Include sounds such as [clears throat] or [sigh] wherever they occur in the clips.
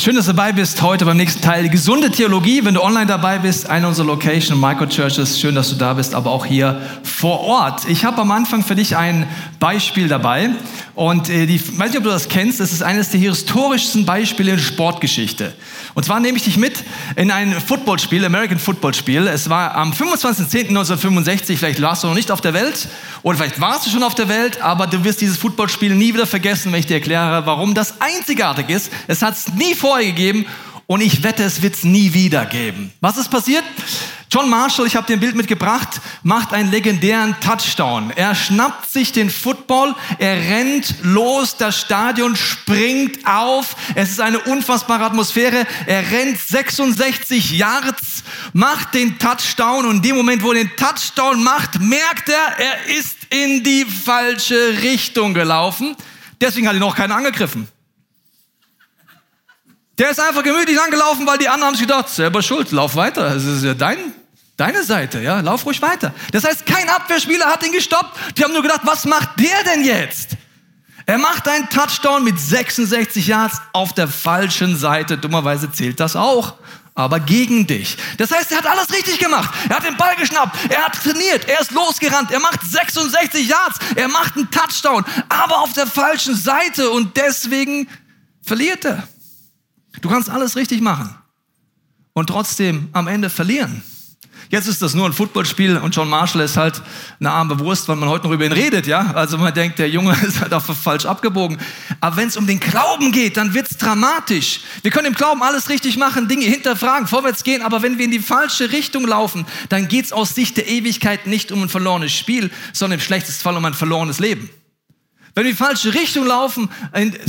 Schön, dass du dabei bist heute beim nächsten Teil. Die gesunde Theologie, wenn du online dabei bist, eine unserer Location Microchurches. Schön, dass du da bist, aber auch hier vor Ort. Ich habe am Anfang für dich ein Beispiel dabei. Und äh, die, weiß nicht, ob du das kennst, das ist eines der historischsten Beispiele in Sportgeschichte. Und zwar nehme ich dich mit in ein Footballspiel, American Footballspiel. Es war am 25.10.1965, vielleicht warst du noch nicht auf der Welt oder vielleicht warst du schon auf der Welt, aber du wirst dieses Footballspiel nie wieder vergessen, wenn ich dir erkläre, warum das einzigartig ist. Es hat es nie vorher gegeben und ich wette, es wird es nie wieder geben. Was ist passiert? John Marshall, ich habe dir ein Bild mitgebracht, macht einen legendären Touchdown. Er schnappt sich den Football, er rennt los, das Stadion springt auf. Es ist eine unfassbare Atmosphäre. Er rennt 66 Yards, macht den Touchdown und in dem Moment, wo er den Touchdown macht, merkt er, er ist in die falsche Richtung gelaufen. Deswegen hat ihn noch keiner angegriffen. Der ist einfach gemütlich angelaufen, weil die anderen haben sich gedacht, selber schuld, lauf weiter. Das ist ja dein, deine Seite, ja, lauf ruhig weiter. Das heißt, kein Abwehrspieler hat ihn gestoppt. Die haben nur gedacht, was macht der denn jetzt? Er macht einen Touchdown mit 66 Yards auf der falschen Seite. Dummerweise zählt das auch, aber gegen dich. Das heißt, er hat alles richtig gemacht. Er hat den Ball geschnappt, er hat trainiert, er ist losgerannt, er macht 66 Yards, er macht einen Touchdown, aber auf der falschen Seite und deswegen verliert er. Du kannst alles richtig machen und trotzdem am Ende verlieren. Jetzt ist das nur ein Footballspiel und John Marshall ist halt eine arme Wurst, weil man heute noch über ihn redet, ja. Also man denkt, der Junge [laughs] ist halt auch falsch abgebogen. Aber wenn es um den Glauben geht, dann wird's dramatisch. Wir können im Glauben alles richtig machen, Dinge hinterfragen, vorwärts gehen, aber wenn wir in die falsche Richtung laufen, dann geht's aus Sicht der Ewigkeit nicht um ein verlorenes Spiel, sondern im schlechtesten Fall um ein verlorenes Leben. Wenn wir in die falsche Richtung laufen,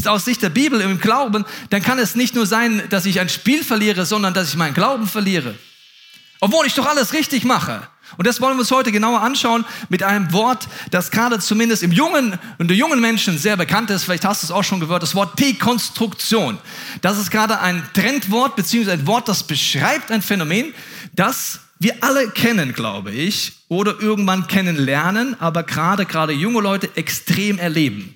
aus Sicht der Bibel im Glauben, dann kann es nicht nur sein, dass ich ein Spiel verliere, sondern dass ich meinen Glauben verliere. Obwohl ich doch alles richtig mache. Und das wollen wir uns heute genauer anschauen mit einem Wort, das gerade zumindest im jungen und der jungen Menschen sehr bekannt ist. Vielleicht hast du es auch schon gehört, das Wort Dekonstruktion. Das ist gerade ein Trendwort, beziehungsweise ein Wort, das beschreibt ein Phänomen, das wir alle kennen, glaube ich, oder irgendwann kennenlernen, aber gerade, gerade junge Leute extrem erleben.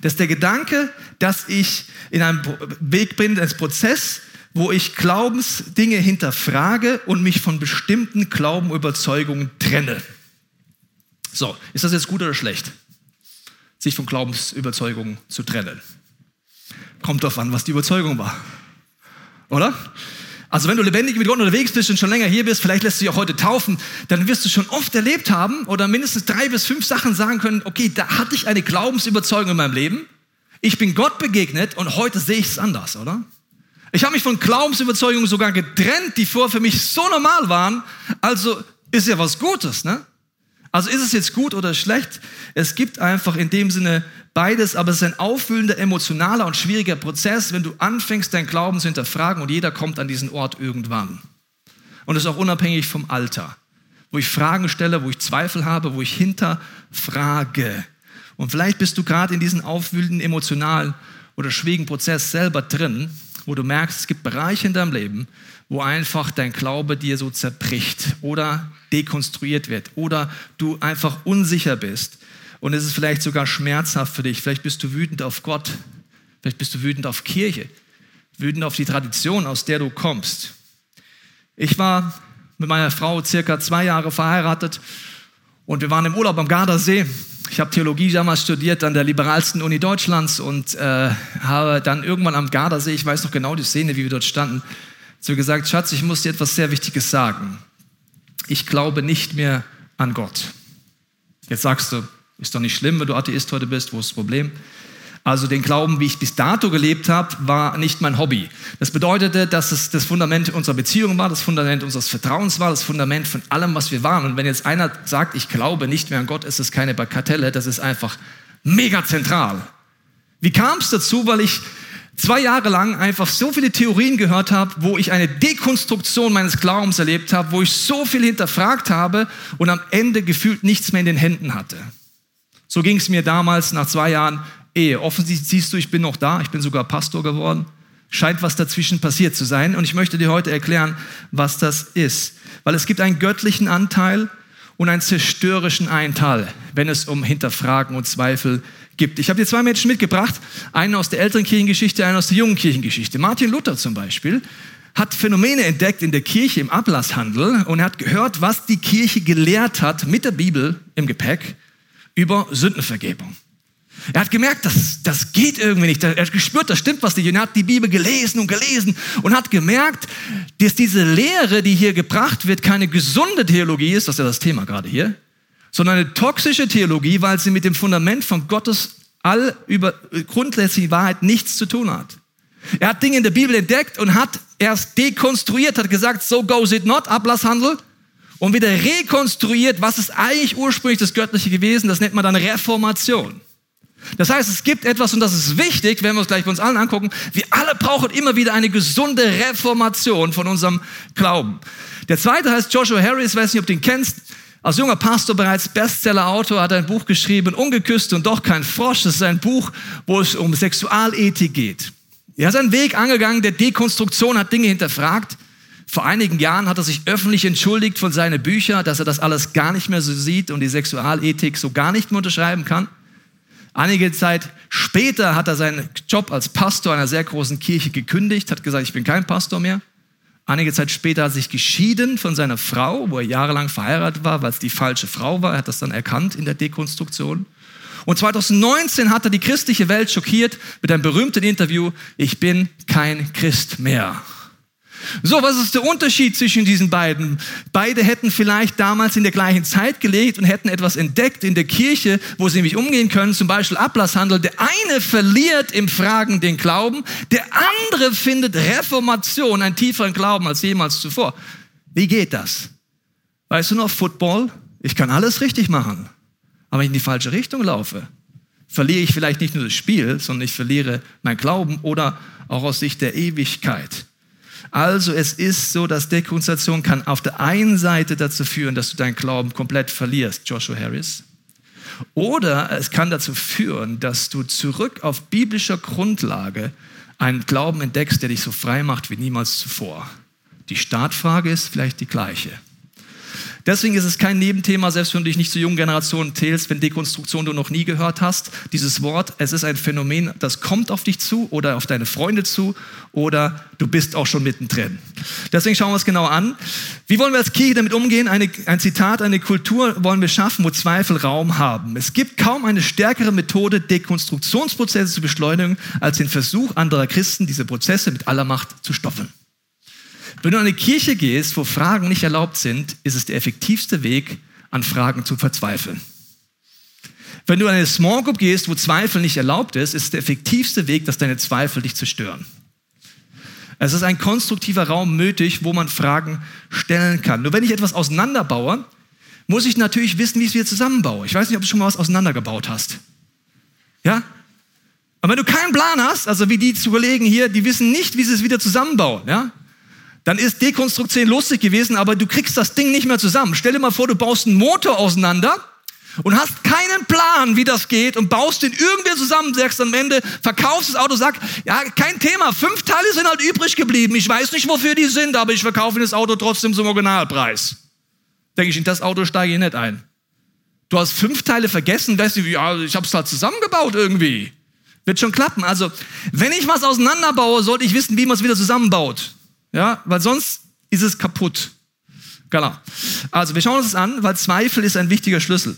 Das ist der Gedanke, dass ich in einem Weg bin, als Prozess, wo ich Glaubensdinge hinterfrage und mich von bestimmten Glaubenüberzeugungen trenne. So, ist das jetzt gut oder schlecht? Sich von Glaubensüberzeugungen zu trennen. Kommt darauf an, was die Überzeugung war. Oder? Also wenn du lebendig mit Gott unterwegs bist und schon länger hier bist, vielleicht lässt du dich auch heute taufen, dann wirst du schon oft erlebt haben oder mindestens drei bis fünf Sachen sagen können, okay, da hatte ich eine Glaubensüberzeugung in meinem Leben. Ich bin Gott begegnet und heute sehe ich es anders, oder? Ich habe mich von Glaubensüberzeugungen sogar getrennt, die vorher für mich so normal waren. Also ist ja was Gutes, ne? Also ist es jetzt gut oder schlecht? Es gibt einfach in dem Sinne beides, aber es ist ein auffüllender, emotionaler und schwieriger Prozess, wenn du anfängst, dein Glauben zu hinterfragen und jeder kommt an diesen Ort irgendwann. Und es ist auch unabhängig vom Alter, wo ich Fragen stelle, wo ich Zweifel habe, wo ich hinterfrage. Und vielleicht bist du gerade in diesem aufwühlenden, emotionalen oder schwierigen Prozess selber drin, wo du merkst, es gibt Bereiche in deinem Leben, wo einfach dein Glaube dir so zerbricht oder dekonstruiert wird oder du einfach unsicher bist und es ist vielleicht sogar schmerzhaft für dich. Vielleicht bist du wütend auf Gott, vielleicht bist du wütend auf Kirche, wütend auf die Tradition, aus der du kommst. Ich war mit meiner Frau circa zwei Jahre verheiratet und wir waren im Urlaub am Gardasee. Ich habe Theologie damals studiert an der liberalsten Uni Deutschlands und äh, habe dann irgendwann am Gardasee, ich weiß noch genau die Szene, wie wir dort standen, so gesagt, Schatz, ich muss dir etwas sehr Wichtiges sagen. Ich glaube nicht mehr an Gott. Jetzt sagst du, ist doch nicht schlimm, wenn du Atheist heute bist, wo ist das Problem? Also den Glauben, wie ich bis dato gelebt habe, war nicht mein Hobby. Das bedeutete, dass es das Fundament unserer Beziehung war, das Fundament unseres Vertrauens war, das Fundament von allem, was wir waren. Und wenn jetzt einer sagt, ich glaube nicht mehr an Gott, ist es keine Bagatelle, das ist einfach mega zentral. Wie kam es dazu? Weil ich zwei Jahre lang einfach so viele Theorien gehört habe, wo ich eine Dekonstruktion meines Glaubens erlebt habe, wo ich so viel hinterfragt habe und am Ende gefühlt nichts mehr in den Händen hatte. So ging es mir damals nach zwei Jahren Ehe. Offensichtlich siehst du, ich bin noch da, ich bin sogar Pastor geworden. Scheint was dazwischen passiert zu sein. Und ich möchte dir heute erklären, was das ist. Weil es gibt einen göttlichen Anteil und einen zerstörerischen Anteil, wenn es um Hinterfragen und Zweifel gibt. Ich habe dir zwei Menschen mitgebracht, einen aus der älteren Kirchengeschichte, einen aus der jungen Kirchengeschichte. Martin Luther zum Beispiel hat Phänomene entdeckt in der Kirche im Ablasshandel und er hat gehört, was die Kirche gelehrt hat mit der Bibel im Gepäck über Sündenvergebung. Er hat gemerkt, das, das geht irgendwie nicht. Er hat gespürt, das stimmt was nicht. Und er hat die Bibel gelesen und gelesen und hat gemerkt, dass diese Lehre, die hier gebracht wird, keine gesunde Theologie ist, das ist ja das Thema gerade hier, sondern eine toxische Theologie, weil sie mit dem Fundament von Gottes all über grundsätzliche Wahrheit nichts zu tun hat. Er hat Dinge in der Bibel entdeckt und hat erst dekonstruiert, hat gesagt, so goes it not, Ablasshandel, und wieder rekonstruiert, was ist eigentlich ursprünglich das Göttliche gewesen, das nennt man dann Reformation. Das heißt, es gibt etwas, und das ist wichtig, wenn wir uns gleich bei uns allen angucken, wir alle brauchen immer wieder eine gesunde Reformation von unserem Glauben. Der zweite heißt Joshua Harris, weiß nicht, ob du ihn kennst, als junger Pastor bereits Bestseller-Autor, hat ein Buch geschrieben, Ungeküsst und doch kein Frosch. Das ist ein Buch, wo es um Sexualethik geht. Er ist einen Weg angegangen der Dekonstruktion, hat Dinge hinterfragt. Vor einigen Jahren hat er sich öffentlich entschuldigt von seinen Büchern, dass er das alles gar nicht mehr so sieht und die Sexualethik so gar nicht mehr unterschreiben kann. Einige Zeit später hat er seinen Job als Pastor einer sehr großen Kirche gekündigt, hat gesagt, ich bin kein Pastor mehr. Einige Zeit später hat er sich geschieden von seiner Frau, wo er jahrelang verheiratet war, weil es die falsche Frau war. Er hat das dann erkannt in der Dekonstruktion. Und 2019 hat er die christliche Welt schockiert mit einem berühmten Interview, ich bin kein Christ mehr. So, was ist der Unterschied zwischen diesen beiden? Beide hätten vielleicht damals in der gleichen Zeit gelebt und hätten etwas entdeckt in der Kirche, wo sie nämlich umgehen können, zum Beispiel Ablasshandel. Der eine verliert im Fragen den Glauben, der andere findet Reformation, einen tieferen Glauben als jemals zuvor. Wie geht das? Weißt du noch, Football? Ich kann alles richtig machen, aber wenn ich in die falsche Richtung laufe, verliere ich vielleicht nicht nur das Spiel, sondern ich verliere mein Glauben oder auch aus Sicht der Ewigkeit. Also es ist so, dass Dekonstruktion kann auf der einen Seite dazu führen, dass du deinen Glauben komplett verlierst, Joshua Harris. Oder es kann dazu führen, dass du zurück auf biblischer Grundlage einen Glauben entdeckst, der dich so frei macht wie niemals zuvor. Die Startfrage ist vielleicht die gleiche. Deswegen ist es kein Nebenthema, selbst wenn du dich nicht zur jungen Generation zählst, wenn Dekonstruktion du noch nie gehört hast. Dieses Wort, es ist ein Phänomen, das kommt auf dich zu oder auf deine Freunde zu oder du bist auch schon mittendrin. Deswegen schauen wir uns genau an. Wie wollen wir als Kirche damit umgehen? Eine, ein Zitat, eine Kultur wollen wir schaffen, wo Zweifel Raum haben. Es gibt kaum eine stärkere Methode, Dekonstruktionsprozesse zu beschleunigen, als den Versuch anderer Christen, diese Prozesse mit aller Macht zu stoppen. Wenn du in eine Kirche gehst, wo Fragen nicht erlaubt sind, ist es der effektivste Weg, an Fragen zu verzweifeln. Wenn du in eine Small Group gehst, wo Zweifel nicht erlaubt ist, ist es der effektivste Weg, dass deine Zweifel dich zerstören. Es ist ein konstruktiver Raum nötig, wo man Fragen stellen kann. Nur wenn ich etwas auseinanderbaue, muss ich natürlich wissen, wie ich es wieder zusammenbaue. Ich weiß nicht, ob du schon mal was auseinandergebaut hast. Ja? Aber wenn du keinen Plan hast, also wie die zu Kollegen hier, die wissen nicht, wie sie es wieder zusammenbauen. Ja? Dann ist Dekonstruktion lustig gewesen, aber du kriegst das Ding nicht mehr zusammen. Stell dir mal vor, du baust einen Motor auseinander und hast keinen Plan, wie das geht und baust den irgendwie zusammen, sagst am Ende, verkaufst das Auto, sag, ja, kein Thema, fünf Teile sind halt übrig geblieben. Ich weiß nicht, wofür die sind, aber ich verkaufe das Auto trotzdem zum Originalpreis. Denke ich, in das Auto steige ich nicht ein. Du hast fünf Teile vergessen, weißt du, ja, ich habe es halt zusammengebaut irgendwie. Wird schon klappen. Also, wenn ich was auseinanderbaue, sollte ich wissen, wie man es wieder zusammenbaut. Ja, weil sonst ist es kaputt. Genau. Also wir schauen uns das an, weil Zweifel ist ein wichtiger Schlüssel.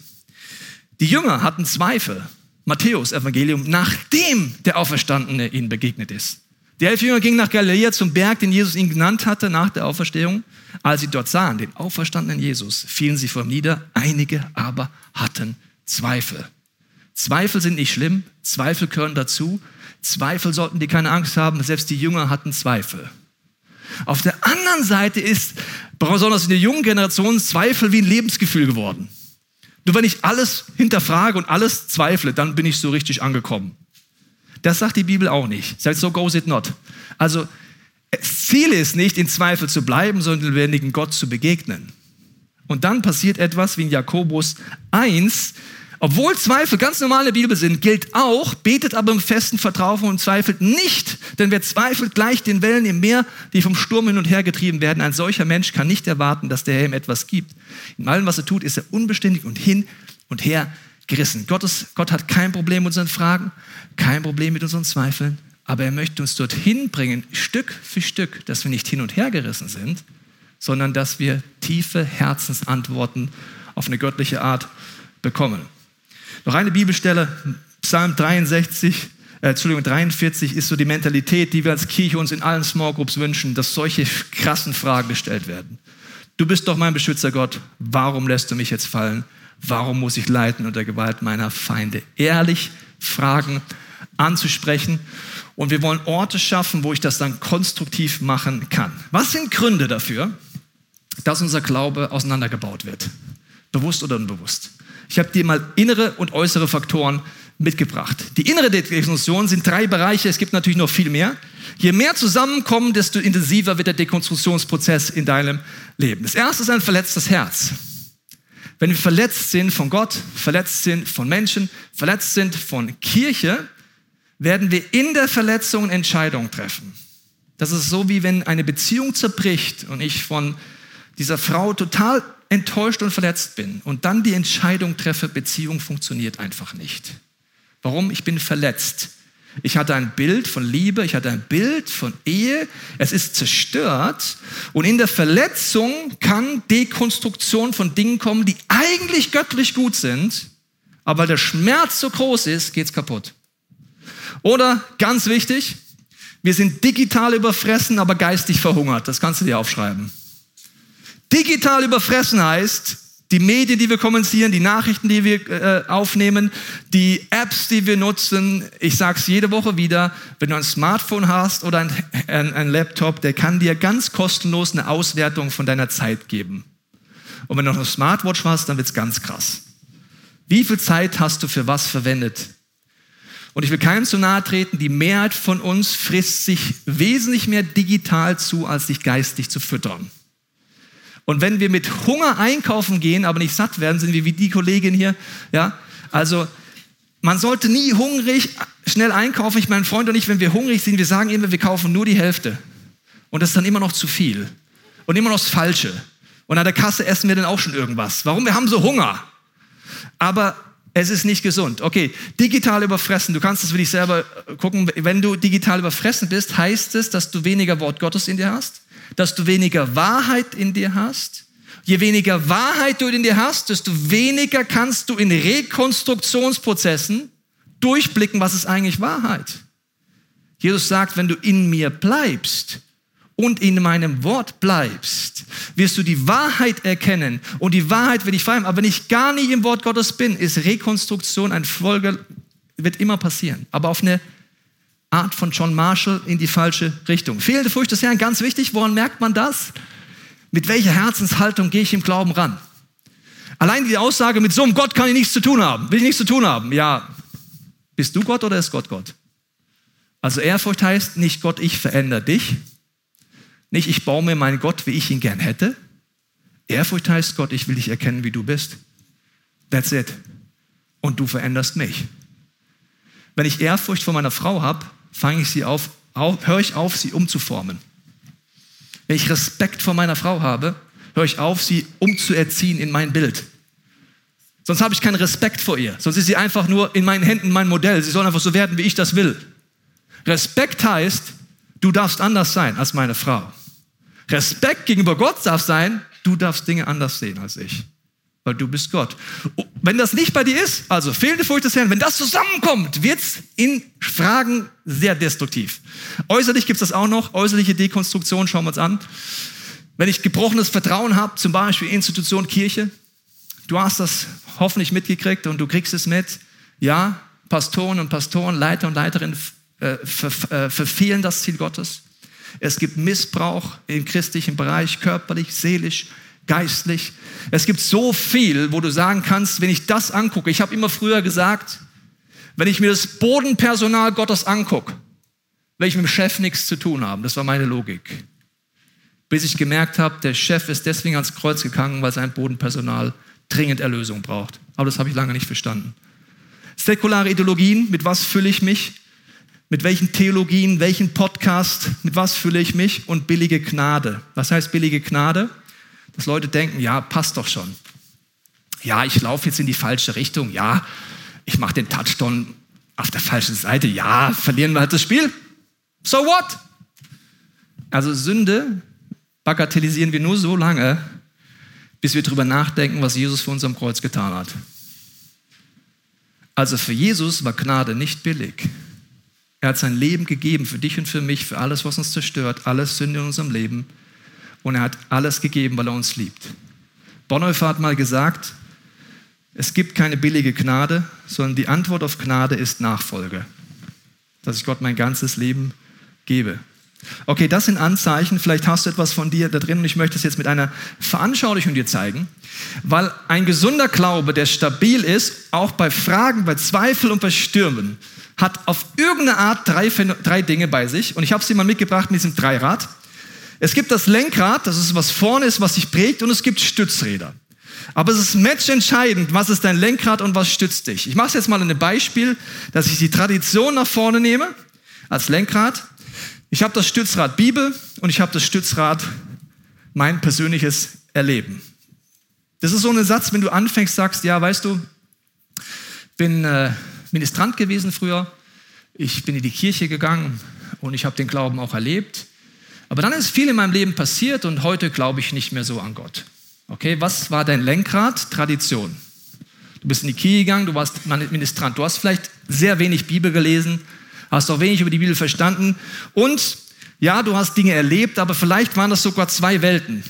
Die Jünger hatten Zweifel. Matthäus Evangelium, nachdem der Auferstandene ihnen begegnet ist. Die elf Jünger gingen nach Galiläa zum Berg, den Jesus ihnen genannt hatte nach der Auferstehung. Als sie dort sahen, den auferstandenen Jesus, fielen sie vor ihm nieder. Einige aber hatten Zweifel. Zweifel sind nicht schlimm. Zweifel gehören dazu. Zweifel sollten die keine Angst haben. Selbst die Jünger hatten Zweifel. Auf der anderen Seite ist, besonders in der jungen Generation, Zweifel wie ein Lebensgefühl geworden. Nur wenn ich alles hinterfrage und alles zweifle, dann bin ich so richtig angekommen. Das sagt die Bibel auch nicht. Sagt so goes it not. Also, Ziel ist nicht, in Zweifel zu bleiben, sondern dem lebendigen Gott zu begegnen. Und dann passiert etwas wie in Jakobus 1, obwohl Zweifel ganz normal in der Bibel sind, gilt auch, betet aber im festen Vertrauen und zweifelt nicht. Denn wer zweifelt, gleicht den Wellen im Meer, die vom Sturm hin und her getrieben werden. Ein solcher Mensch kann nicht erwarten, dass der Herr ihm etwas gibt. In allem, was er tut, ist er unbeständig und hin und her gerissen. Gott, ist, Gott hat kein Problem mit unseren Fragen, kein Problem mit unseren Zweifeln, aber er möchte uns dorthin bringen, Stück für Stück, dass wir nicht hin und her gerissen sind, sondern dass wir tiefe Herzensantworten auf eine göttliche Art bekommen. Noch eine Bibelstelle, Psalm 63, äh, Entschuldigung, 43 ist so die Mentalität, die wir als Kirche uns in allen Small Groups wünschen, dass solche krassen Fragen gestellt werden. Du bist doch mein Beschützer Gott, warum lässt du mich jetzt fallen? Warum muss ich leiden unter Gewalt meiner Feinde? Ehrlich Fragen anzusprechen. Und wir wollen Orte schaffen, wo ich das dann konstruktiv machen kann. Was sind Gründe dafür, dass unser Glaube auseinandergebaut wird? Bewusst oder unbewusst? Ich habe dir mal innere und äußere Faktoren mitgebracht. Die innere Dekonstruktion sind drei Bereiche, es gibt natürlich noch viel mehr. Je mehr zusammenkommen, desto intensiver wird der Dekonstruktionsprozess in deinem Leben. Das erste ist ein verletztes Herz. Wenn wir verletzt sind von Gott, verletzt sind von Menschen, verletzt sind von Kirche, werden wir in der Verletzung Entscheidungen treffen. Das ist so, wie wenn eine Beziehung zerbricht und ich von dieser Frau total enttäuscht und verletzt bin und dann die Entscheidung treffe, Beziehung funktioniert einfach nicht. Warum? Ich bin verletzt. Ich hatte ein Bild von Liebe, ich hatte ein Bild von Ehe, es ist zerstört und in der Verletzung kann Dekonstruktion von Dingen kommen, die eigentlich göttlich gut sind, aber weil der Schmerz so groß ist, geht's kaputt. Oder ganz wichtig, wir sind digital überfressen, aber geistig verhungert. Das kannst du dir aufschreiben. Digital überfressen heißt, die Medien, die wir kommunizieren, die Nachrichten, die wir äh, aufnehmen, die Apps, die wir nutzen. Ich sage es jede Woche wieder, wenn du ein Smartphone hast oder ein, ein, ein Laptop, der kann dir ganz kostenlos eine Auswertung von deiner Zeit geben. Und wenn du noch eine Smartwatch hast, dann wird's ganz krass. Wie viel Zeit hast du für was verwendet? Und ich will keinem zu nahe treten, die Mehrheit von uns frisst sich wesentlich mehr digital zu, als sich geistig zu füttern. Und wenn wir mit Hunger einkaufen gehen, aber nicht satt werden, sind wir wie die Kollegin hier, ja. Also, man sollte nie hungrig schnell einkaufen. Ich, mein Freund und ich, wenn wir hungrig sind, wir sagen immer, wir kaufen nur die Hälfte. Und das ist dann immer noch zu viel. Und immer noch das Falsche. Und an der Kasse essen wir dann auch schon irgendwas. Warum? Wir haben so Hunger. Aber es ist nicht gesund. Okay, digital überfressen. Du kannst es für dich selber gucken. Wenn du digital überfressen bist, heißt es, dass du weniger Wort Gottes in dir hast dass du weniger Wahrheit in dir hast. Je weniger Wahrheit du in dir hast, desto weniger kannst du in Rekonstruktionsprozessen durchblicken, was ist eigentlich Wahrheit. Jesus sagt, wenn du in mir bleibst und in meinem Wort bleibst, wirst du die Wahrheit erkennen und die Wahrheit wird dich frei Aber wenn ich gar nicht im Wort Gottes bin, ist Rekonstruktion ein Folge, wird immer passieren, aber auf eine Art von John Marshall in die falsche Richtung. Fehlende Furcht des Herrn, ganz wichtig. Woran merkt man das? Mit welcher Herzenshaltung gehe ich im Glauben ran? Allein die Aussage, mit so einem Gott kann ich nichts zu tun haben, will ich nichts zu tun haben. Ja, bist du Gott oder ist Gott Gott? Also Ehrfurcht heißt nicht Gott, ich verändere dich. Nicht ich baue mir meinen Gott, wie ich ihn gern hätte. Ehrfurcht heißt Gott, ich will dich erkennen, wie du bist. That's it. Und du veränderst mich. Wenn ich Ehrfurcht vor meiner Frau habe, fange ich sie auf, auf höre ich auf, sie umzuformen. Wenn ich Respekt vor meiner Frau habe, höre ich auf, sie umzuerziehen in mein Bild. Sonst habe ich keinen Respekt vor ihr. Sonst ist sie einfach nur in meinen Händen mein Modell. Sie soll einfach so werden, wie ich das will. Respekt heißt, du darfst anders sein als meine Frau. Respekt gegenüber Gott darf sein, du darfst Dinge anders sehen als ich weil du bist Gott. Wenn das nicht bei dir ist, also fehlende Furcht des Herrn, wenn das zusammenkommt, wird's in Fragen sehr destruktiv. Äußerlich gibt's das auch noch, äußerliche Dekonstruktion, schauen wir uns an. Wenn ich gebrochenes Vertrauen habe, zum Beispiel Institution Kirche, du hast das hoffentlich mitgekriegt und du kriegst es mit, ja, Pastoren und Pastoren, Leiter und Leiterinnen äh, ver, äh, verfehlen das Ziel Gottes. Es gibt Missbrauch im christlichen Bereich, körperlich, seelisch, geistlich. Es gibt so viel, wo du sagen kannst, wenn ich das angucke, ich habe immer früher gesagt, wenn ich mir das Bodenpersonal Gottes angucke, will ich mit dem Chef nichts zu tun haben. Das war meine Logik. Bis ich gemerkt habe, der Chef ist deswegen ans Kreuz gegangen, weil sein Bodenpersonal dringend Erlösung braucht. Aber das habe ich lange nicht verstanden. Säkulare Ideologien, mit was fülle ich mich? Mit welchen Theologien, welchen Podcast, mit was fülle ich mich? Und billige Gnade. Was heißt billige Gnade? Dass Leute denken, ja, passt doch schon. Ja, ich laufe jetzt in die falsche Richtung. Ja, ich mache den Touchdown auf der falschen Seite. Ja, verlieren wir halt das Spiel. So what? Also Sünde bagatellisieren wir nur so lange, bis wir darüber nachdenken, was Jesus für uns am Kreuz getan hat. Also für Jesus war Gnade nicht billig. Er hat sein Leben gegeben für dich und für mich, für alles, was uns zerstört, alles Sünde in unserem Leben. Und er hat alles gegeben, weil er uns liebt. Bonhoeffer hat mal gesagt, es gibt keine billige Gnade, sondern die Antwort auf Gnade ist Nachfolge. Dass ich Gott mein ganzes Leben gebe. Okay, das sind Anzeichen. Vielleicht hast du etwas von dir da drin und ich möchte es jetzt mit einer Veranschaulichung dir zeigen. Weil ein gesunder Glaube, der stabil ist, auch bei Fragen, bei Zweifel und bei Stürmen, hat auf irgendeine Art drei, drei Dinge bei sich. Und ich habe sie mal mitgebracht mit diesem Dreirad. Es gibt das Lenkrad, das ist was vorne ist, was sich prägt, und es gibt Stützräder. Aber es ist matchentscheidend, was ist dein Lenkrad und was stützt dich. Ich mache es jetzt mal in einem Beispiel, dass ich die Tradition nach vorne nehme als Lenkrad. Ich habe das Stützrad Bibel und ich habe das Stützrad mein persönliches Erleben. Das ist so ein Satz, wenn du anfängst, sagst, ja, weißt du, bin äh, Ministrant gewesen früher, ich bin in die Kirche gegangen und ich habe den Glauben auch erlebt. Aber dann ist viel in meinem Leben passiert und heute glaube ich nicht mehr so an Gott. Okay, was war dein Lenkrad? Tradition. Du bist in die Kirche gegangen, du warst Ministrant, du hast vielleicht sehr wenig Bibel gelesen, hast auch wenig über die Bibel verstanden und ja, du hast Dinge erlebt, aber vielleicht waren das sogar zwei Welten.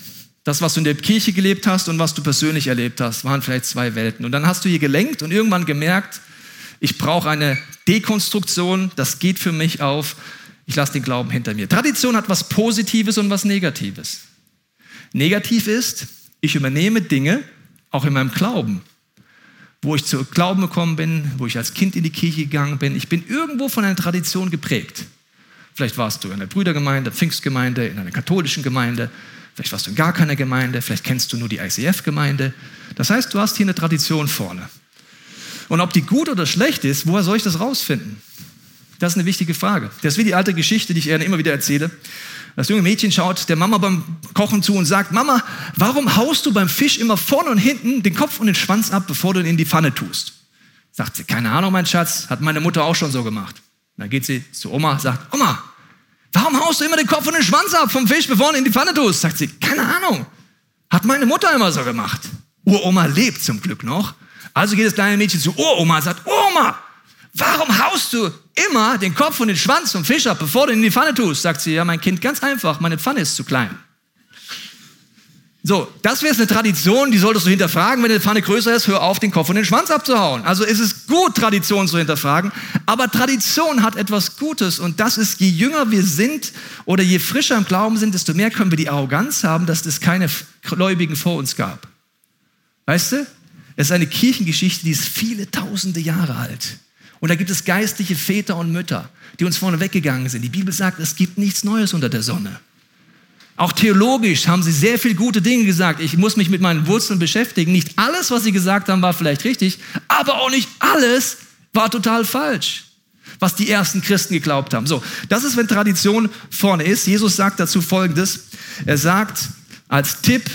Das, was du in der Kirche gelebt hast und was du persönlich erlebt hast, waren vielleicht zwei Welten. Und dann hast du hier gelenkt und irgendwann gemerkt, ich brauche eine Dekonstruktion, das geht für mich auf, ich lasse den Glauben hinter mir. Tradition hat was Positives und was Negatives. Negativ ist, ich übernehme Dinge, auch in meinem Glauben, wo ich zu Glauben gekommen bin, wo ich als Kind in die Kirche gegangen bin. Ich bin irgendwo von einer Tradition geprägt. Vielleicht warst du in der Brüdergemeinde, Pfingstgemeinde, in einer katholischen Gemeinde, vielleicht warst du in gar keiner Gemeinde, vielleicht kennst du nur die ICF-Gemeinde. Das heißt, du hast hier eine Tradition vorne. Und ob die gut oder schlecht ist, woher soll ich das rausfinden? Das ist eine wichtige Frage. Das ist wie die alte Geschichte, die ich immer wieder erzähle. Das junge Mädchen schaut der Mama beim Kochen zu und sagt, Mama, warum haust du beim Fisch immer vorne und hinten den Kopf und den Schwanz ab, bevor du ihn in die Pfanne tust? Sagt sie, keine Ahnung, mein Schatz, hat meine Mutter auch schon so gemacht. Dann geht sie zu Oma, sagt, Oma, warum haust du immer den Kopf und den Schwanz ab vom Fisch, bevor du ihn in die Pfanne tust? Sagt sie, keine Ahnung, hat meine Mutter immer so gemacht. Uroma lebt zum Glück noch. Also geht das kleine Mädchen zu Uroma und sagt, Oma, warum haust du immer den Kopf und den Schwanz vom Fisch ab, bevor du ihn in die Pfanne tust? Sagt sie, ja, mein Kind, ganz einfach, meine Pfanne ist zu klein. So, das wäre eine Tradition, die solltest du hinterfragen. Wenn die Pfanne größer ist, hör auf, den Kopf und den Schwanz abzuhauen. Also ist es gut, Tradition zu hinterfragen. Aber Tradition hat etwas Gutes und das ist, je jünger wir sind oder je frischer im Glauben sind, desto mehr können wir die Arroganz haben, dass es keine Gläubigen vor uns gab. Weißt du? Es ist eine Kirchengeschichte, die ist viele tausende Jahre alt. Und da gibt es geistliche Väter und Mütter, die uns vorne weggegangen sind. Die Bibel sagt, es gibt nichts Neues unter der Sonne. Auch theologisch haben sie sehr viele gute Dinge gesagt. Ich muss mich mit meinen Wurzeln beschäftigen. Nicht alles, was sie gesagt haben, war vielleicht richtig, aber auch nicht alles war total falsch, was die ersten Christen geglaubt haben. So, das ist, wenn Tradition vorne ist. Jesus sagt dazu Folgendes. Er sagt als Tipp,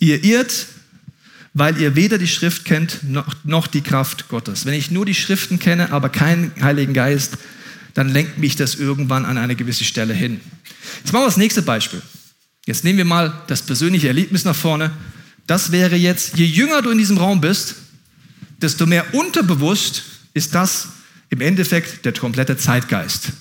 ihr irrt, weil ihr weder die Schrift kennt noch, noch die Kraft Gottes. Wenn ich nur die Schriften kenne, aber keinen Heiligen Geist, dann lenkt mich das irgendwann an eine gewisse Stelle hin. Jetzt machen wir das nächste Beispiel. Jetzt nehmen wir mal das persönliche Erlebnis nach vorne. Das wäre jetzt, je jünger du in diesem Raum bist, desto mehr unterbewusst ist das im Endeffekt der komplette Zeitgeist.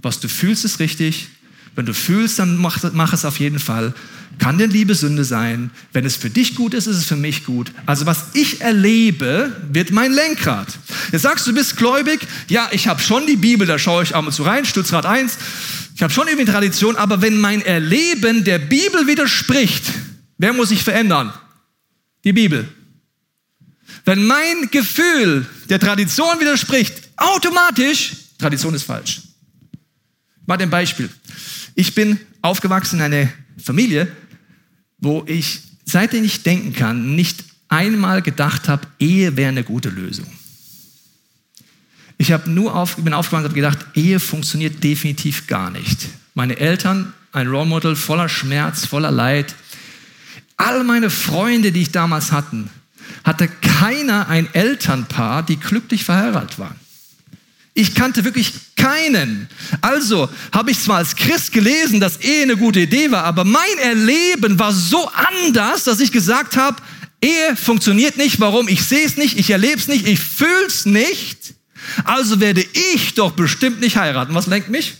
Was du fühlst, ist richtig. Wenn du fühlst, dann mach, mach es auf jeden Fall. Kann denn Liebe Sünde sein? Wenn es für dich gut ist, ist es für mich gut. Also was ich erlebe, wird mein Lenkrad. Jetzt sagst du, du bist gläubig. Ja, ich habe schon die Bibel, da schaue ich ab und zu rein, Stützrad 1. Ich habe schon irgendwie Tradition, aber wenn mein Erleben der Bibel widerspricht, wer muss sich verändern? Die Bibel. Wenn mein Gefühl der Tradition widerspricht, automatisch, Tradition ist falsch. Mal ein Beispiel. Ich bin aufgewachsen in einer Familie, wo ich, seitdem ich denken kann, nicht einmal gedacht habe, Ehe wäre eine gute Lösung. Ich habe nur auf, bin aufgewacht und gedacht, Ehe funktioniert definitiv gar nicht. Meine Eltern, ein Role Model voller Schmerz, voller Leid. All meine Freunde, die ich damals hatte, hatte keiner ein Elternpaar, die glücklich verheiratet waren. Ich kannte wirklich keinen. Also habe ich zwar als Christ gelesen, dass Ehe eine gute Idee war, aber mein Erleben war so anders, dass ich gesagt habe, Ehe funktioniert nicht. Warum? Ich sehe es nicht, ich erlebe es nicht, ich fühle es nicht. Also werde ich doch bestimmt nicht heiraten. Was lenkt mich?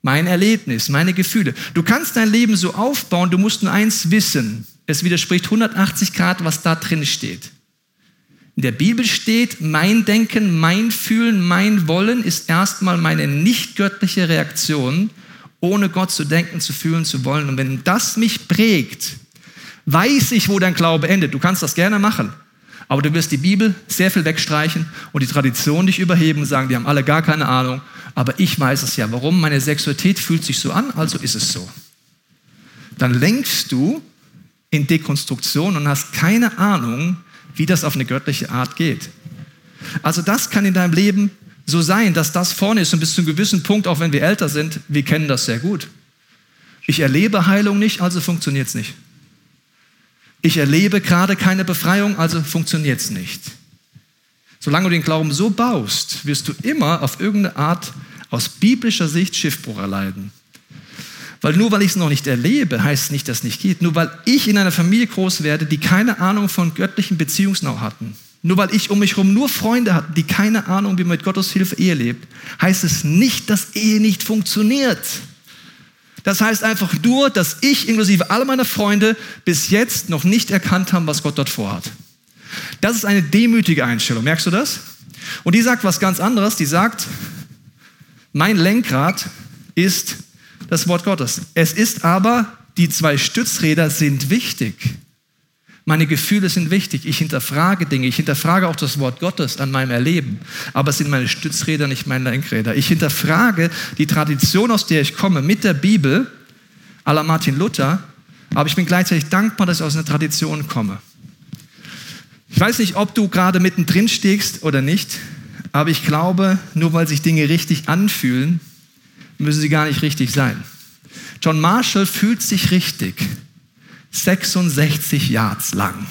Mein Erlebnis, meine Gefühle. Du kannst dein Leben so aufbauen, du musst nur eins wissen. Es widerspricht 180 Grad, was da drin steht. In der Bibel steht, mein Denken, mein Fühlen, mein Wollen ist erstmal meine nicht göttliche Reaktion, ohne Gott zu denken, zu fühlen, zu wollen. Und wenn das mich prägt, weiß ich, wo dein Glaube endet. Du kannst das gerne machen. Aber du wirst die Bibel sehr viel wegstreichen und die Tradition dich überheben und sagen, die haben alle gar keine Ahnung. Aber ich weiß es ja. Warum? Meine Sexualität fühlt sich so an, also ist es so. Dann lenkst du in Dekonstruktion und hast keine Ahnung, wie das auf eine göttliche Art geht. Also das kann in deinem Leben so sein, dass das vorne ist und bis zu einem gewissen Punkt, auch wenn wir älter sind, wir kennen das sehr gut. Ich erlebe Heilung nicht, also funktioniert es nicht. Ich erlebe gerade keine Befreiung, also funktioniert es nicht. Solange du den Glauben so baust, wirst du immer auf irgendeine Art aus biblischer Sicht Schiffbruch erleiden. Weil nur weil ich es noch nicht erlebe, heißt es nicht, dass es nicht geht. Nur weil ich in einer Familie groß werde, die keine Ahnung von göttlichen Beziehungsnau hatten. Nur weil ich um mich herum nur Freunde hatte, die keine Ahnung, wie man mit Gottes Hilfe Ehe lebt, heißt es nicht, dass Ehe nicht funktioniert. Das heißt einfach nur, dass ich inklusive all meiner Freunde bis jetzt noch nicht erkannt haben, was Gott dort vorhat. Das ist eine demütige Einstellung. Merkst du das? Und die sagt was ganz anderes. Die sagt, mein Lenkrad ist das Wort Gottes. Es ist aber, die zwei Stützräder sind wichtig. Meine Gefühle sind wichtig. Ich hinterfrage Dinge. Ich hinterfrage auch das Wort Gottes an meinem Erleben. Aber es sind meine Stützräder, nicht meine Lenkräder. Ich hinterfrage die Tradition, aus der ich komme, mit der Bibel, à la Martin Luther. Aber ich bin gleichzeitig dankbar, dass ich aus einer Tradition komme. Ich weiß nicht, ob du gerade mittendrin stehst oder nicht, aber ich glaube, nur weil sich Dinge richtig anfühlen, müssen sie gar nicht richtig sein. John Marshall fühlt sich richtig. 66 Yards lang.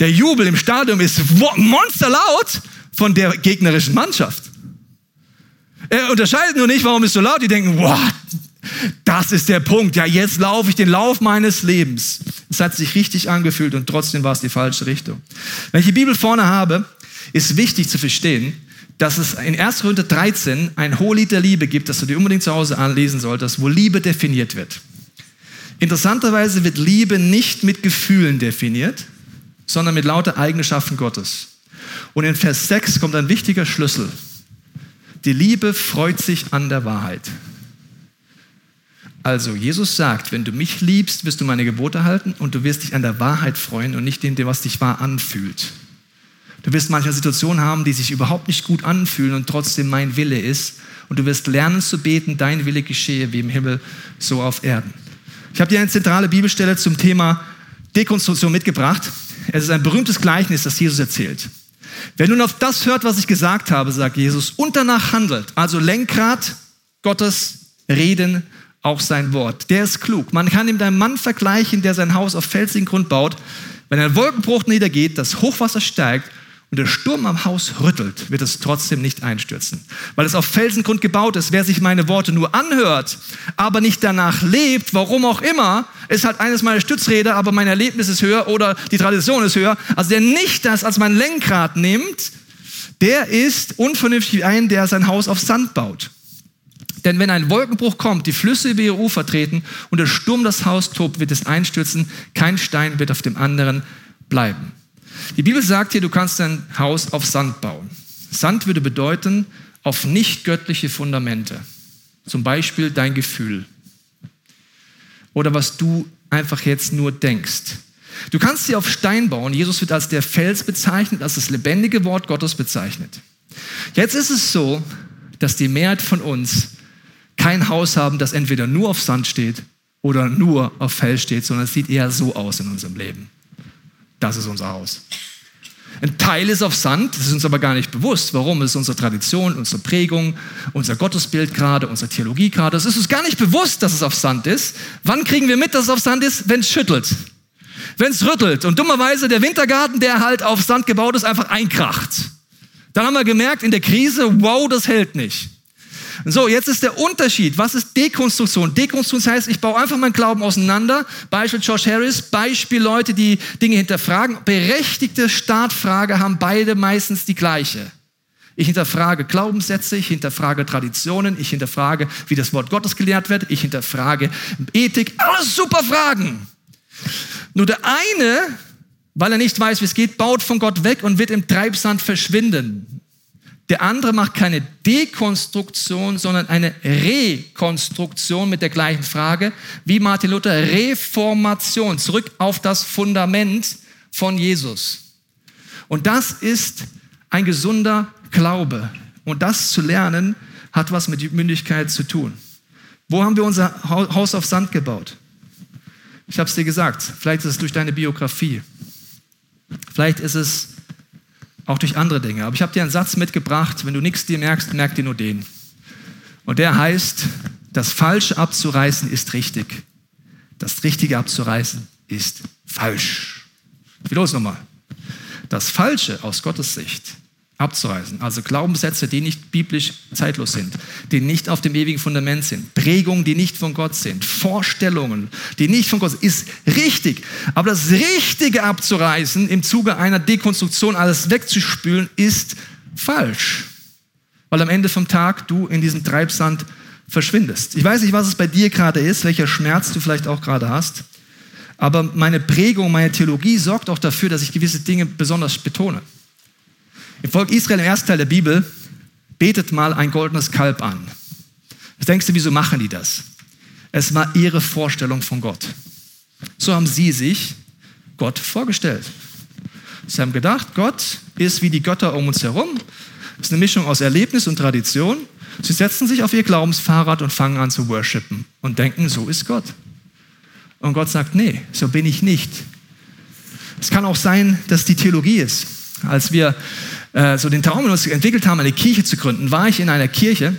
Der Jubel im Stadion ist monsterlaut von der gegnerischen Mannschaft. Er unterscheidet nur nicht, warum ist so laut. Die denken, wow, das ist der Punkt. Ja, jetzt laufe ich den Lauf meines Lebens. Es hat sich richtig angefühlt und trotzdem war es die falsche Richtung. Wenn ich die Bibel vorne habe, ist wichtig zu verstehen, dass es in 1. Korinther 13 ein Hohelied der Liebe gibt, das du dir unbedingt zu Hause anlesen solltest, wo Liebe definiert wird. Interessanterweise wird Liebe nicht mit Gefühlen definiert, sondern mit lauter Eigenschaften Gottes. Und in Vers 6 kommt ein wichtiger Schlüssel. Die Liebe freut sich an der Wahrheit. Also Jesus sagt, wenn du mich liebst, wirst du meine Gebote halten und du wirst dich an der Wahrheit freuen und nicht dem, was dich wahr anfühlt. Du wirst manchmal Situationen haben, die sich überhaupt nicht gut anfühlen und trotzdem mein Wille ist. Und du wirst lernen zu beten, dein Wille geschehe wie im Himmel, so auf Erden. Ich habe dir eine zentrale Bibelstelle zum Thema Dekonstruktion mitgebracht. Es ist ein berühmtes Gleichnis, das Jesus erzählt. Wer nun auf das hört, was ich gesagt habe, sagt Jesus, und danach handelt, also Lenkrad Gottes Reden, auch sein Wort. Der ist klug. Man kann ihm mit einem Mann vergleichen, der sein Haus auf felsigen Grund baut. Wenn ein Wolkenbruch niedergeht, das Hochwasser steigt und der Sturm am Haus rüttelt, wird es trotzdem nicht einstürzen, weil es auf Felsengrund gebaut ist. Wer sich meine Worte nur anhört, aber nicht danach lebt, warum auch immer, ist halt eines meiner Stützräder, aber mein Erlebnis ist höher oder die Tradition ist höher. Also der nicht das als mein Lenkrad nimmt, der ist unvernünftig wie ein, der sein Haus auf Sand baut. Denn wenn ein Wolkenbruch kommt, die Flüsse über ihr Ufer treten und der Sturm das Haus tobt, wird es einstürzen, kein Stein wird auf dem anderen bleiben. Die Bibel sagt hier, du kannst dein Haus auf Sand bauen. Sand würde bedeuten, auf nicht göttliche Fundamente. Zum Beispiel dein Gefühl. Oder was du einfach jetzt nur denkst. Du kannst sie auf Stein bauen. Jesus wird als der Fels bezeichnet, als das lebendige Wort Gottes bezeichnet. Jetzt ist es so, dass die Mehrheit von uns kein Haus haben, das entweder nur auf Sand steht oder nur auf Fels steht, sondern es sieht eher so aus in unserem Leben. Das ist unser Haus. Ein Teil ist auf Sand, das ist uns aber gar nicht bewusst. Warum? Es ist unsere Tradition, unsere Prägung, unser Gottesbild gerade, unsere Theologie gerade. Es ist uns gar nicht bewusst, dass es auf Sand ist. Wann kriegen wir mit, dass es auf Sand ist? Wenn es schüttelt. wenn es rüttelt und dummerweise der Wintergarten, der halt auf Sand gebaut ist, einfach einkracht. Dann haben wir gemerkt in der Krise, wow, das hält nicht. So, jetzt ist der Unterschied. Was ist Dekonstruktion? Dekonstruktion heißt, ich baue einfach meinen Glauben auseinander. Beispiel Josh Harris, Beispiel Leute, die Dinge hinterfragen. Berechtigte Startfrage haben beide meistens die gleiche. Ich hinterfrage Glaubenssätze, ich hinterfrage Traditionen, ich hinterfrage, wie das Wort Gottes gelehrt wird, ich hinterfrage Ethik. Alles super Fragen. Nur der eine, weil er nicht weiß, wie es geht, baut von Gott weg und wird im Treibsand verschwinden. Der andere macht keine Dekonstruktion, sondern eine Rekonstruktion mit der gleichen Frage, wie Martin Luther, Reformation, zurück auf das Fundament von Jesus. Und das ist ein gesunder Glaube. Und das zu lernen, hat was mit Mündigkeit zu tun. Wo haben wir unser Haus auf Sand gebaut? Ich habe es dir gesagt, vielleicht ist es durch deine Biografie. Vielleicht ist es auch durch andere Dinge. Aber ich habe dir einen Satz mitgebracht, wenn du nichts dir merkst, merk dir nur den. Und der heißt, das Falsche abzureißen ist richtig. Das Richtige abzureißen ist falsch. Wie los nochmal. Das Falsche aus Gottes Sicht abzureißen. Also Glaubenssätze, die nicht biblisch zeitlos sind, die nicht auf dem ewigen Fundament sind, Prägungen, die nicht von Gott sind, Vorstellungen, die nicht von Gott sind, ist richtig. Aber das Richtige abzureißen, im Zuge einer Dekonstruktion alles wegzuspülen, ist falsch. Weil am Ende vom Tag du in diesem Treibsand verschwindest. Ich weiß nicht, was es bei dir gerade ist, welcher Schmerz du vielleicht auch gerade hast. Aber meine Prägung, meine Theologie sorgt auch dafür, dass ich gewisse Dinge besonders betone. Im Volk Israel im ersten Teil der Bibel betet mal ein goldenes Kalb an. Was denkst du, wieso machen die das? Es war ihre Vorstellung von Gott. So haben sie sich Gott vorgestellt. Sie haben gedacht, Gott ist wie die Götter um uns herum. Das ist eine Mischung aus Erlebnis und Tradition. Sie setzen sich auf ihr Glaubensfahrrad und fangen an zu worshipen und denken, so ist Gott. Und Gott sagt, nee, so bin ich nicht. Es kann auch sein, dass die Theologie ist. Als wir äh, so den Traum in uns entwickelt haben, eine Kirche zu gründen, war ich in einer Kirche.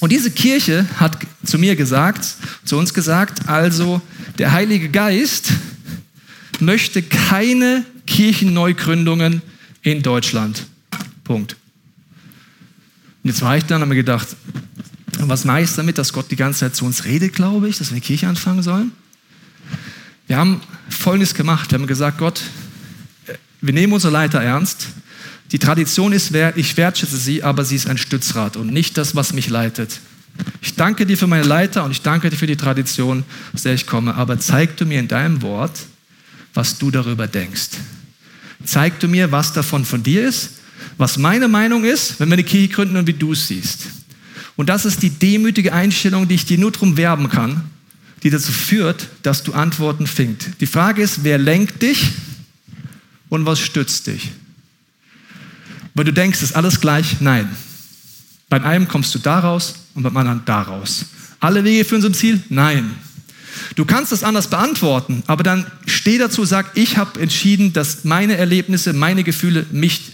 Und diese Kirche hat zu mir gesagt, zu uns gesagt, also der Heilige Geist möchte keine Kirchenneugründungen in Deutschland. Punkt. Und jetzt war ich dann und habe mir gedacht, was mache ich damit, dass Gott die ganze Zeit zu uns redet, glaube ich, dass wir eine Kirche anfangen sollen? Wir haben Folgendes gemacht. Wir haben gesagt, Gott, wir nehmen unsere Leiter ernst. Die Tradition ist, ich wertschätze sie, aber sie ist ein Stützrad und nicht das, was mich leitet. Ich danke dir für meine Leiter und ich danke dir für die Tradition, aus der ich komme, aber zeig du mir in deinem Wort, was du darüber denkst. Zeig du mir, was davon von dir ist, was meine Meinung ist, wenn wir eine Kirche gründen und wie du es siehst. Und das ist die demütige Einstellung, die ich dir nur darum werben kann, die dazu führt, dass du Antworten findest. Die Frage ist, wer lenkt dich und was stützt dich? Weil du denkst, ist alles gleich? Nein. Beim einen kommst du daraus und beim anderen daraus. Alle Wege führen zum Ziel? Nein. Du kannst das anders beantworten, aber dann steh dazu, sag, ich habe entschieden, dass meine Erlebnisse, meine Gefühle mich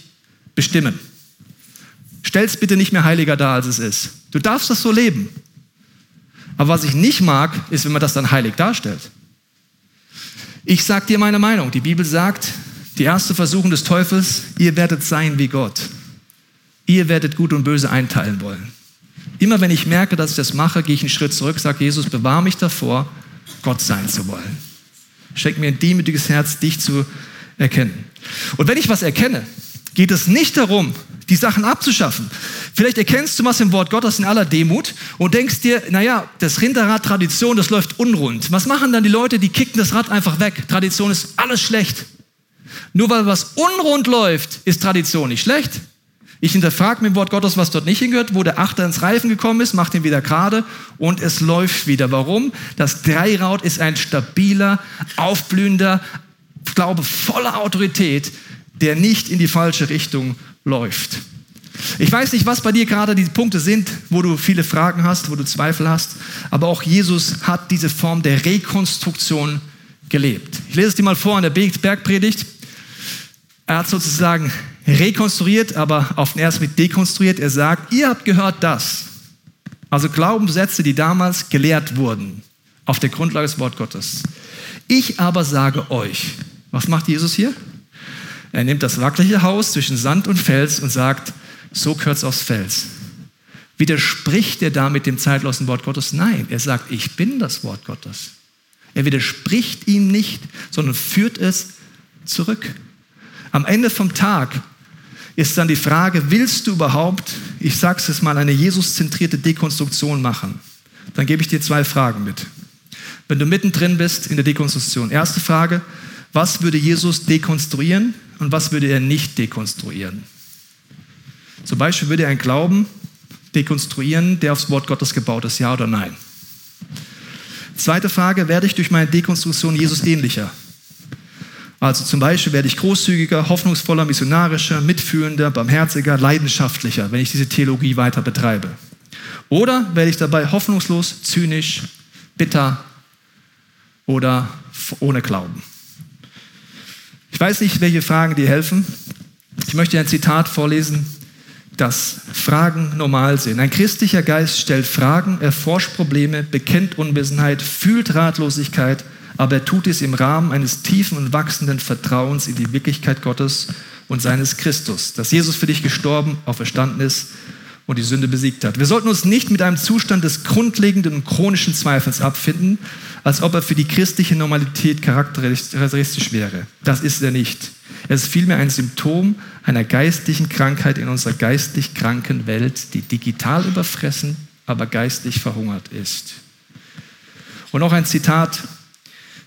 bestimmen. Stell's bitte nicht mehr heiliger dar, als es ist. Du darfst das so leben. Aber was ich nicht mag, ist, wenn man das dann heilig darstellt. Ich sag dir meine Meinung. Die Bibel sagt, die erste Versuchung des Teufels, ihr werdet sein wie Gott. Ihr werdet Gut und Böse einteilen wollen. Immer wenn ich merke, dass ich das mache, gehe ich einen Schritt zurück, sage Jesus, bewahre mich davor, Gott sein zu wollen. Schenk mir ein demütiges Herz, dich zu erkennen. Und wenn ich was erkenne, geht es nicht darum, die Sachen abzuschaffen. Vielleicht erkennst du was im Wort Gottes in aller Demut und denkst dir, naja, das Rinderrad Tradition, das läuft unrund. Was machen dann die Leute, die kicken das Rad einfach weg? Tradition ist alles schlecht. Nur weil was unrund läuft, ist Tradition nicht schlecht. Ich hinterfrage mit dem Wort Gottes, was dort nicht hingehört, wo der Achter ins Reifen gekommen ist, macht ihn wieder gerade und es läuft wieder. Warum? Das Dreiraut ist ein stabiler, aufblühender, Glaube voller Autorität, der nicht in die falsche Richtung läuft. Ich weiß nicht, was bei dir gerade die Punkte sind, wo du viele Fragen hast, wo du Zweifel hast, aber auch Jesus hat diese Form der Rekonstruktion gelebt. Ich lese es dir mal vor an der Bergpredigt. Er hat sozusagen rekonstruiert, aber auf den ersten Blick dekonstruiert. Er sagt, ihr habt gehört das. Also Glaubenssätze, die damals gelehrt wurden. Auf der Grundlage des Wort Gottes. Ich aber sage euch, was macht Jesus hier? Er nimmt das wackelige Haus zwischen Sand und Fels und sagt, so es aufs Fels. Widerspricht er damit dem zeitlosen Wort Gottes? Nein, er sagt, ich bin das Wort Gottes. Er widerspricht ihm nicht, sondern führt es zurück. Am Ende vom Tag ist dann die Frage, willst du überhaupt, ich sage es mal, eine Jesus-zentrierte Dekonstruktion machen? Dann gebe ich dir zwei Fragen mit. Wenn du mittendrin bist in der Dekonstruktion. Erste Frage, was würde Jesus dekonstruieren und was würde er nicht dekonstruieren? Zum Beispiel würde er einen Glauben dekonstruieren, der aufs Wort Gottes gebaut ist, ja oder nein? Zweite Frage, werde ich durch meine Dekonstruktion Jesus ähnlicher? Also zum Beispiel werde ich großzügiger, hoffnungsvoller, missionarischer, mitfühlender, barmherziger, leidenschaftlicher, wenn ich diese Theologie weiter betreibe. Oder werde ich dabei hoffnungslos, zynisch, bitter oder ohne Glauben? Ich weiß nicht, welche Fragen dir helfen. Ich möchte ein Zitat vorlesen, das Fragen normal sind. Ein christlicher Geist stellt Fragen, erforscht Probleme, bekennt Unwissenheit, fühlt Ratlosigkeit, aber er tut es im Rahmen eines tiefen und wachsenden Vertrauens in die Wirklichkeit Gottes und seines Christus, dass Jesus für dich gestorben, auferstanden ist und die Sünde besiegt hat. Wir sollten uns nicht mit einem Zustand des grundlegenden und chronischen Zweifels abfinden, als ob er für die christliche Normalität charakteristisch wäre. Das ist er nicht. Er ist vielmehr ein Symptom einer geistlichen Krankheit in unserer geistlich kranken Welt, die digital überfressen, aber geistlich verhungert ist. Und noch ein Zitat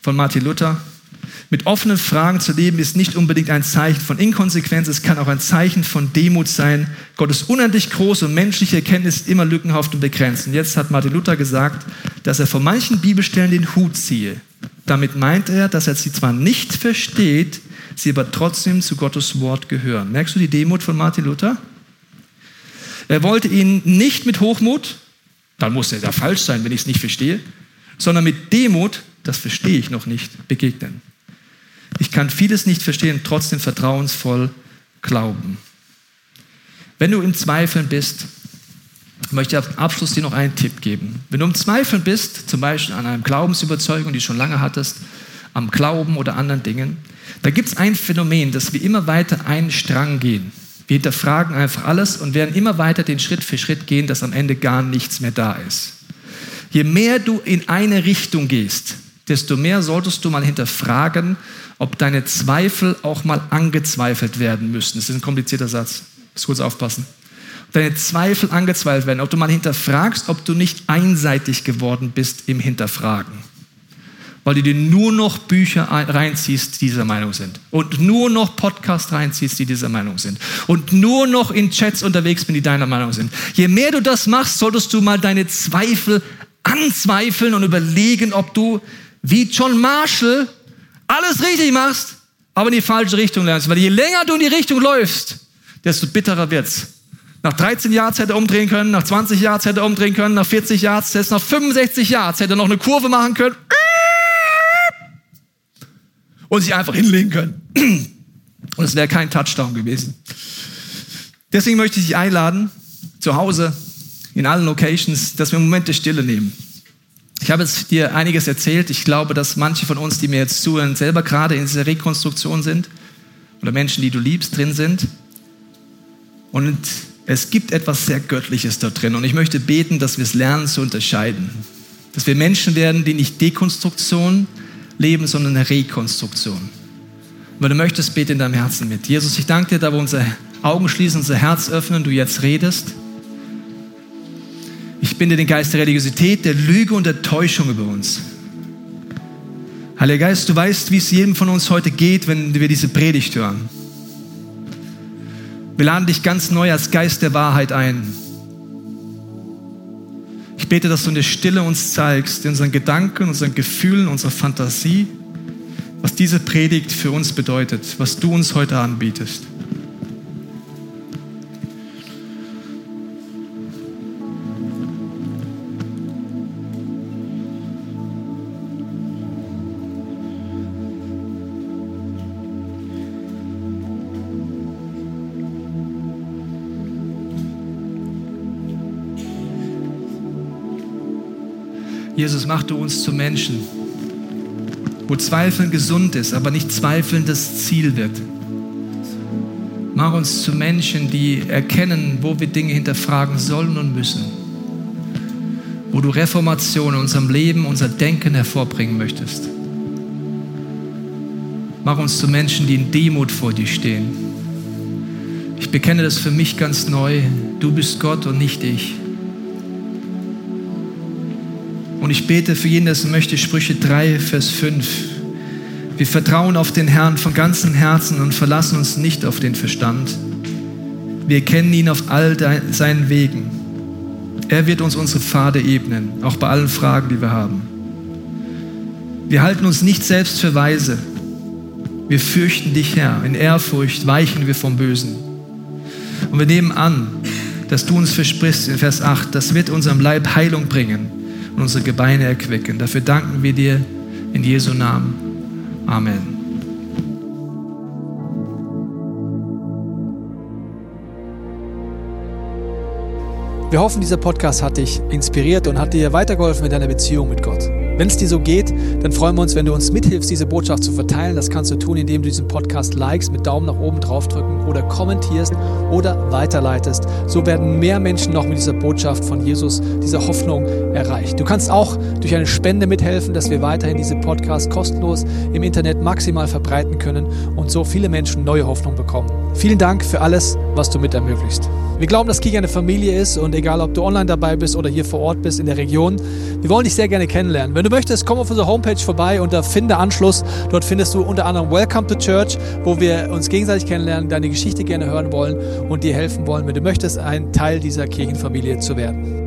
von Martin Luther. Mit offenen Fragen zu leben ist nicht unbedingt ein Zeichen von Inkonsequenz, es kann auch ein Zeichen von Demut sein. Gottes unendlich große und menschliche Erkenntnis ist immer lückenhaft und begrenzt. Und jetzt hat Martin Luther gesagt, dass er von manchen Bibelstellen den Hut ziehe. Damit meint er, dass er sie zwar nicht versteht, sie aber trotzdem zu Gottes Wort gehören. Merkst du die Demut von Martin Luther? Er wollte ihn nicht mit Hochmut, dann muss er ja falsch sein, wenn ich es nicht verstehe, sondern mit Demut, das verstehe ich noch nicht, begegnen. Ich kann vieles nicht verstehen, trotzdem vertrauensvoll glauben. Wenn du im Zweifeln bist, möchte ich am Abschluss dir noch einen Tipp geben. Wenn du im Zweifeln bist, zum Beispiel an einer Glaubensüberzeugung, die du schon lange hattest, am Glauben oder anderen Dingen, da gibt es ein Phänomen, dass wir immer weiter einen Strang gehen. Wir hinterfragen einfach alles und werden immer weiter den Schritt für Schritt gehen, dass am Ende gar nichts mehr da ist. Je mehr du in eine Richtung gehst, desto mehr solltest du mal hinterfragen, ob deine Zweifel auch mal angezweifelt werden müssen. Das ist ein komplizierter Satz. Muss kurz aufpassen. Deine Zweifel angezweifelt werden, ob du mal hinterfragst, ob du nicht einseitig geworden bist im Hinterfragen. Weil du dir nur noch Bücher reinziehst, die dieser Meinung sind. Und nur noch Podcasts reinziehst, die dieser Meinung sind. Und nur noch in Chats unterwegs bin, die deiner Meinung sind. Je mehr du das machst, solltest du mal deine Zweifel anzweifeln und überlegen, ob du wie John Marshall alles richtig machst, aber in die falsche Richtung lernst. Weil je länger du in die Richtung läufst, desto bitterer wird's. Nach 13 Yards hätte er umdrehen können, nach 20 Yards hätte er umdrehen können, nach 40 Yards, nach 65 Yards hätte er noch eine Kurve machen können und sich einfach hinlegen können. [clears throat] Und es wäre kein Touchdown gewesen. Deswegen möchte ich dich einladen, zu Hause, in allen Locations, dass wir einen Moment der Stille nehmen. Ich habe jetzt dir einiges erzählt. Ich glaube, dass manche von uns, die mir jetzt zuhören, selber gerade in dieser Rekonstruktion sind oder Menschen, die du liebst, drin sind. Und es gibt etwas sehr Göttliches da drin. Und ich möchte beten, dass wir es lernen zu unterscheiden. Dass wir Menschen werden, die nicht Dekonstruktion leben, sondern eine Rekonstruktion. Und wenn du möchtest, bete in deinem Herzen mit. Jesus, ich danke dir, da wo unsere Augen schließen, unser Herz öffnen, du jetzt redest. Ich binde den Geist der Religiosität, der Lüge und der Täuschung über uns. Heiliger Geist, du weißt, wie es jedem von uns heute geht, wenn wir diese Predigt hören. Wir laden dich ganz neu als Geist der Wahrheit ein. Ich bete, dass du in der Stille uns zeigst, in unseren Gedanken, unseren Gefühlen, unserer Fantasie, was diese Predigt für uns bedeutet, was du uns heute anbietest. Jesus, mach du uns zu Menschen, wo Zweifeln gesund ist, aber nicht Zweifeln das Ziel wird. Mach uns zu Menschen, die erkennen, wo wir Dinge hinterfragen sollen und müssen. Wo du Reformation in unserem Leben, unser Denken hervorbringen möchtest. Mach uns zu Menschen, die in Demut vor dir stehen. Ich bekenne das für mich ganz neu. Du bist Gott und nicht ich. Und ich bete für jeden, der möchte, Sprüche 3, Vers 5. Wir vertrauen auf den Herrn von ganzem Herzen und verlassen uns nicht auf den Verstand. Wir kennen ihn auf all seinen Wegen. Er wird uns unsere Pfade ebnen, auch bei allen Fragen, die wir haben. Wir halten uns nicht selbst für weise. Wir fürchten dich, Herr. In Ehrfurcht weichen wir vom Bösen. Und wir nehmen an, dass du uns versprichst in Vers 8, das wird unserem Leib Heilung bringen und unsere Gebeine erquicken. Dafür danken wir dir in Jesu Namen. Amen. Wir hoffen, dieser Podcast hat dich inspiriert und hat dir weitergeholfen in deiner Beziehung mit Gott. Wenn es dir so geht, dann freuen wir uns, wenn du uns mithilfst, diese Botschaft zu verteilen. Das kannst du tun, indem du diesen Podcast likest, mit Daumen nach oben draufdrücken oder kommentierst oder weiterleitest. So werden mehr Menschen noch mit dieser Botschaft von Jesus, dieser Hoffnung erreicht. Du kannst auch durch eine Spende mithelfen, dass wir weiterhin diese Podcast kostenlos im Internet maximal verbreiten können und so viele Menschen neue Hoffnung bekommen. Vielen Dank für alles, was du mit ermöglicht. Wir glauben, dass Kirche eine Familie ist und egal, ob du online dabei bist oder hier vor Ort bist in der Region, wir wollen dich sehr gerne kennenlernen. Wenn du möchtest, komm auf unsere Homepage vorbei unter Finde Anschluss. Dort findest du unter anderem Welcome to Church, wo wir uns gegenseitig kennenlernen, deine Geschichte gerne hören wollen und dir helfen wollen, wenn du möchtest, ein Teil dieser Kirchenfamilie zu werden.